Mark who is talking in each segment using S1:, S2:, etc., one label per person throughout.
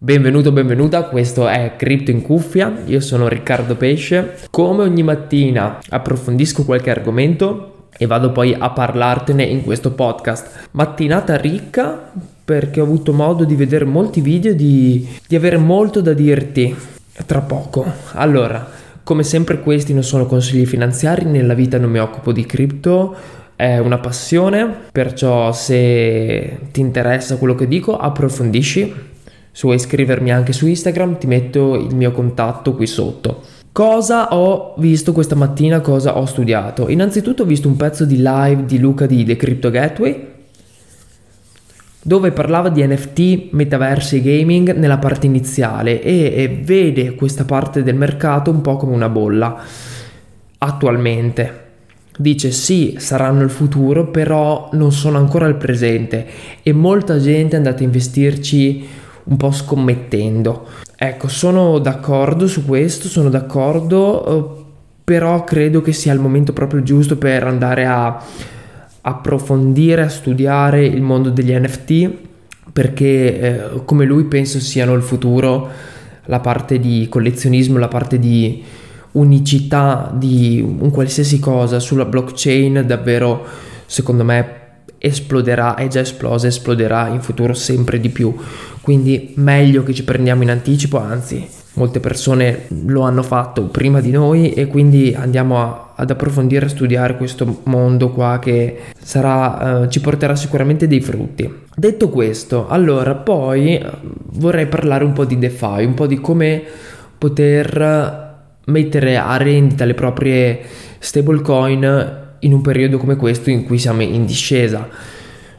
S1: Benvenuto, benvenuta, questo è Crypto in cuffia, io sono Riccardo Pesce. Come ogni mattina approfondisco qualche argomento e vado poi a parlartene in questo podcast. Mattinata ricca perché ho avuto modo di vedere molti video, di, di avere molto da dirti tra poco. Allora, come sempre questi non sono consigli finanziari, nella vita non mi occupo di cripto, è una passione, perciò se ti interessa quello che dico approfondisci se vuoi iscrivermi anche su Instagram ti metto il mio contatto qui sotto. Cosa ho visto questa mattina, cosa ho studiato? Innanzitutto ho visto un pezzo di live di Luca di The Crypto Gateway dove parlava di NFT, metaversi e gaming nella parte iniziale e, e vede questa parte del mercato un po' come una bolla attualmente. Dice sì, saranno il futuro, però non sono ancora il presente e molta gente è andata a investirci un po' scommettendo. Ecco, sono d'accordo su questo, sono d'accordo, eh, però credo che sia il momento proprio giusto per andare a approfondire, a studiare il mondo degli NFT, perché eh, come lui penso siano il futuro, la parte di collezionismo, la parte di unicità di un qualsiasi cosa sulla blockchain davvero secondo me esploderà, è già esplosa, esploderà in futuro sempre di più. Quindi meglio che ci prendiamo in anticipo, anzi molte persone lo hanno fatto prima di noi e quindi andiamo a, ad approfondire e studiare questo mondo qua che sarà, eh, ci porterà sicuramente dei frutti. Detto questo, allora poi eh, vorrei parlare un po' di DeFi, un po' di come poter mettere a rendita le proprie stablecoin in un periodo come questo in cui siamo in discesa.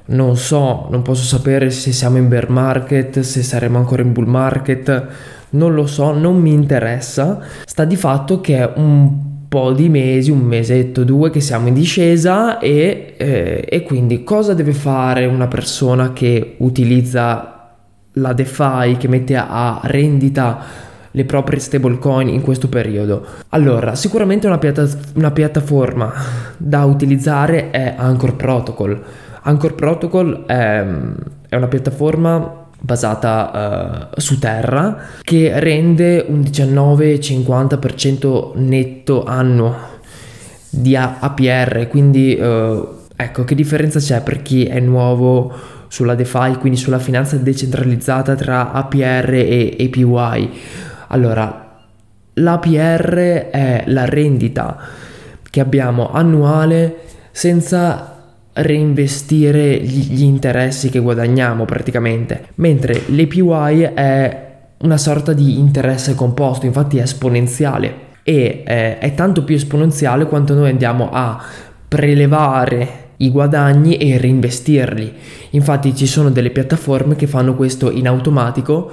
S1: Non so, non posso sapere se siamo in bear market, se saremo ancora in bull market, non lo so, non mi interessa. Sta di fatto che è un po' di mesi, un mesetto, due che siamo in discesa e, eh, e quindi cosa deve fare una persona che utilizza la DeFi, che mette a rendita le proprie stablecoin in questo periodo? Allora, sicuramente una, piatta- una piattaforma da utilizzare è Anchor Protocol. Anchor Protocol è, è una piattaforma basata uh, su terra che rende un 19-50% netto annuo di APR quindi uh, ecco che differenza c'è per chi è nuovo sulla DeFi quindi sulla finanza decentralizzata tra APR e APY allora, l'APR è la rendita che abbiamo annuale senza reinvestire gli interessi che guadagniamo praticamente, mentre l'APY è una sorta di interesse composto, infatti è esponenziale e è, è tanto più esponenziale quanto noi andiamo a prelevare i guadagni e reinvestirli. Infatti ci sono delle piattaforme che fanno questo in automatico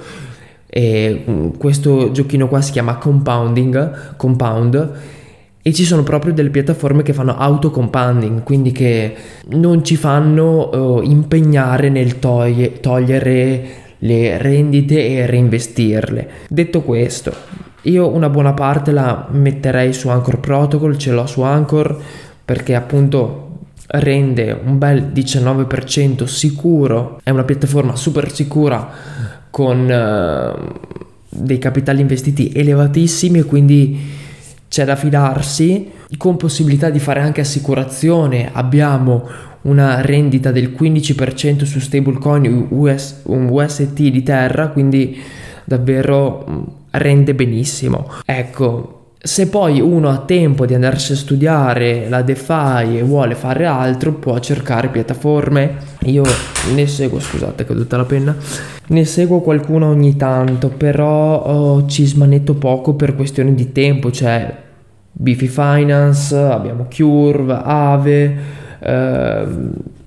S1: e mm, questo giochino qua si chiama Compounding, Compound e ci sono proprio delle piattaforme che fanno auto compounding, quindi che non ci fanno uh, impegnare nel toglie, togliere le rendite e reinvestirle. Detto questo, io una buona parte la metterei su Anchor Protocol, ce l'ho su Anchor perché appunto rende un bel 19% sicuro, è una piattaforma super sicura con uh, dei capitali investiti elevatissimi e quindi c'è da fidarsi con possibilità di fare anche assicurazione. Abbiamo una rendita del 15% su stablecoin US, un UST di terra quindi davvero mm, rende benissimo. Ecco se poi uno ha tempo di andarsi a studiare la DeFi e vuole fare altro, può cercare piattaforme. Io ne seguo, scusate, è caduta la penna. Ne seguo qualcuna ogni tanto, però oh, ci smanetto poco per questioni di tempo, cioè Bifi Finance, abbiamo Curve, Ave, eh,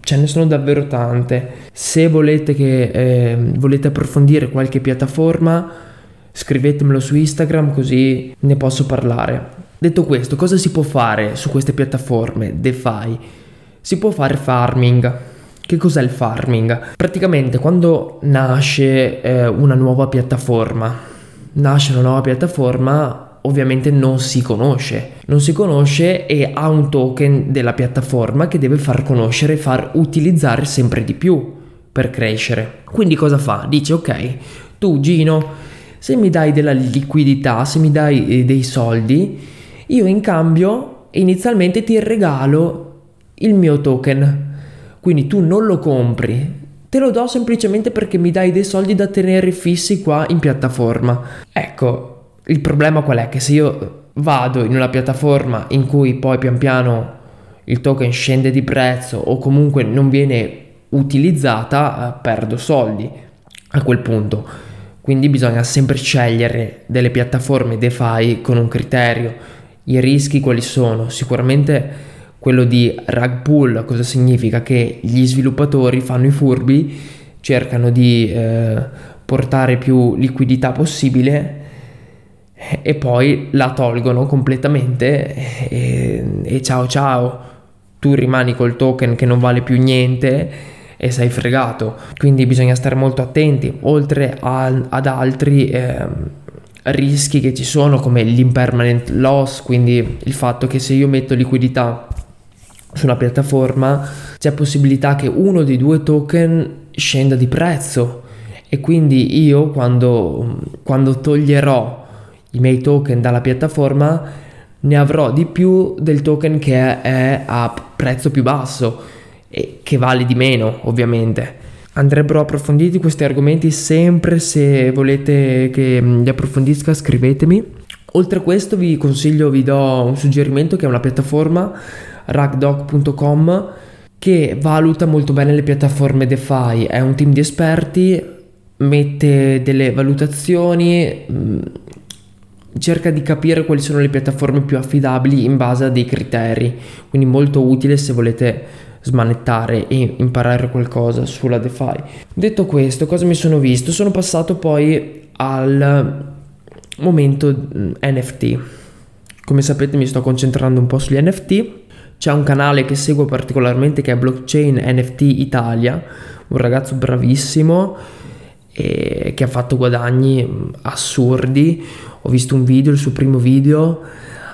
S1: ce ne sono davvero tante. Se volete che eh, volete approfondire qualche piattaforma, scrivetemelo su Instagram così ne posso parlare. Detto questo, cosa si può fare su queste piattaforme DeFi? Si può fare farming. Che cos'è il farming? Praticamente quando nasce eh, una nuova piattaforma, nasce una nuova piattaforma, ovviamente non si conosce. Non si conosce e ha un token della piattaforma che deve far conoscere far utilizzare sempre di più per crescere. Quindi cosa fa? Dice ok, tu Gino, se mi dai della liquidità, se mi dai eh, dei soldi, io in cambio inizialmente ti regalo il mio token. Quindi tu non lo compri, te lo do semplicemente perché mi dai dei soldi da tenere fissi qua in piattaforma. Ecco, il problema qual è? Che se io vado in una piattaforma in cui poi pian piano il token scende di prezzo o comunque non viene utilizzata, eh, perdo soldi a quel punto. Quindi bisogna sempre scegliere delle piattaforme DeFi con un criterio. I rischi quali sono? Sicuramente quello di rug pull, cosa significa? Che gli sviluppatori fanno i furbi, cercano di eh, portare più liquidità possibile e poi la tolgono completamente e, e ciao ciao, tu rimani col token che non vale più niente e sei fregato. Quindi bisogna stare molto attenti, oltre a, ad altri eh, rischi che ci sono come l'impermanent loss, quindi il fatto che se io metto liquidità su una piattaforma c'è possibilità che uno dei due token scenda di prezzo e quindi io quando, quando toglierò i miei token dalla piattaforma ne avrò di più del token che è, a prezzo più basso e che vale di meno ovviamente. Andrebbero approfonditi questi argomenti sempre se volete che li approfondisca scrivetemi. Oltre a questo vi consiglio, vi do un suggerimento che è una piattaforma ragdog.com che valuta molto bene le piattaforme DeFi, è un team di esperti, mette delle valutazioni, mm, cerca di capire quali sono le piattaforme più affidabili in base a dei criteri, quindi molto utile se volete smanettare e imparare qualcosa sulla DeFi. Detto questo, cosa mi sono visto? Sono passato poi al momento mm, NFT. Come sapete mi sto concentrando un po' sugli NFT. C'è un canale che seguo particolarmente che è Blockchain NFT Italia, un ragazzo bravissimo e che ha fatto guadagni mm, assurdi. Ho visto un video, il suo primo video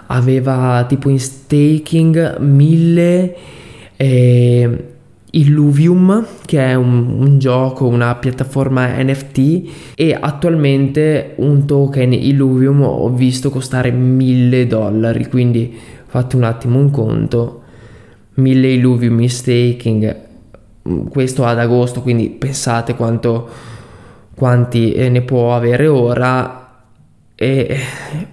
S1: aveva tipo in staking 1000 eh, Illuvium che è un, un, gioco, una piattaforma NFT e attualmente un token Illuvium ho visto costare 1000 dollari quindi fate un attimo un conto. 1000 Illuvium in staking questo ad agosto quindi pensate quanto, quanti eh, ne può avere ora e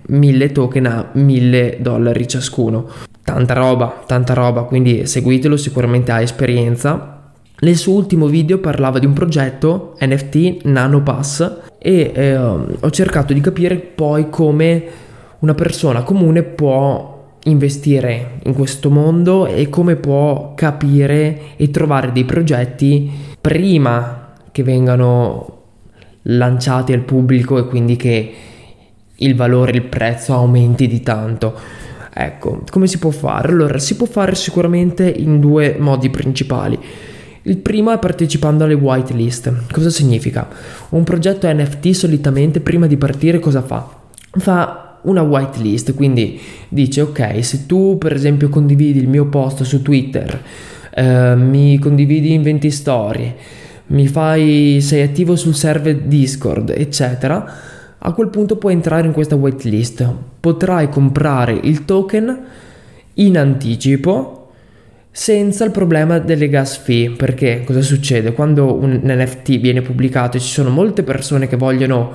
S1: 1000 token a 1000 dollari ciascuno tanta roba, tanta roba, quindi seguitelo, sicuramente ha esperienza. Nel suo ultimo video parlava di un progetto NFT NanoPass e eh, ho cercato di capire poi come una persona comune può investire in questo mondo e come può capire e trovare dei progetti prima che vengano lanciati al pubblico e quindi che il valore, il prezzo aumenti di tanto. Ecco, come si può fare? Allora, si può fare sicuramente in due modi principali. Il primo è partecipando alle whitelist. Cosa significa? Un progetto NFT solitamente prima di partire cosa fa? Fa una whitelist, quindi dice ok, se tu per esempio condividi il mio post su Twitter, eh, mi condividi in 20 storie, mi fai, sei attivo sul server Discord, eccetera, a quel punto puoi entrare in questa whitelist. Potrai comprare il token in anticipo senza il problema delle gas fee. Perché cosa succede? Quando un NFT viene pubblicato e ci sono molte persone che vogliono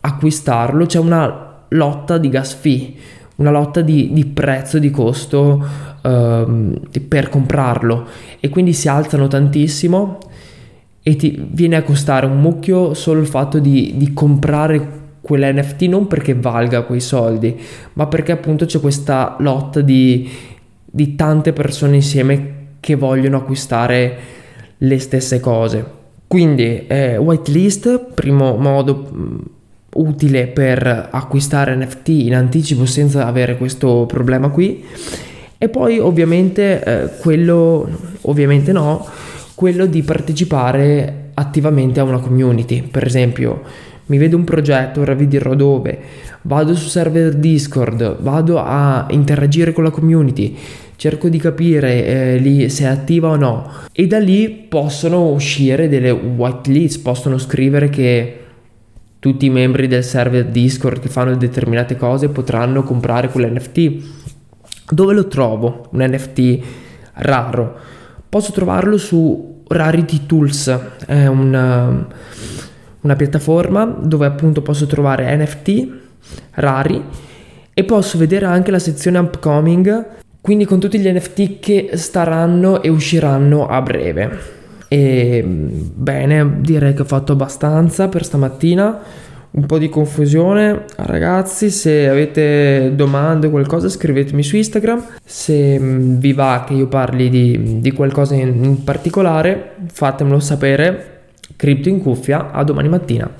S1: acquistarlo, c'è una lotta di gas fee, una lotta di, di prezzo, di costo uh, per comprarlo e quindi si alzano tantissimo e ti viene a costare un mucchio solo il fatto di, di comprare quell'NFT non perché valga quei soldi, ma perché appunto c'è questa lotta di, di tante persone insieme che vogliono acquistare le stesse cose. Quindi eh, whitelist, primo modo mm, utile per acquistare NFT in anticipo senza avere questo problema qui. E poi ovviamente eh, quello, ovviamente no, quello di partecipare attivamente a una community. Per esempio, mi vedo un progetto, ora vi dirò dove, vado su server Discord, vado a interagire con la community, cerco di capire eh, lì se è attiva o no e da lì possono uscire delle whitelist, possono scrivere che tutti i membri del server Discord che fanno determinate cose potranno comprare quell'NFT. Dove lo trovo? Un NFT raro. Posso trovarlo su Rarity Tools, è una, una piattaforma dove appunto posso trovare NFT rari e posso vedere anche la sezione upcoming, quindi con tutti gli NFT che staranno e usciranno a breve. E bene, direi che ho fatto abbastanza per stamattina. Un po' di confusione, ragazzi. Se avete domande o qualcosa, scrivetemi su Instagram. Se mm, vi va che io parli di, di qualcosa in, in particolare, fatemelo sapere. Cripto in cuffia, a domani mattina.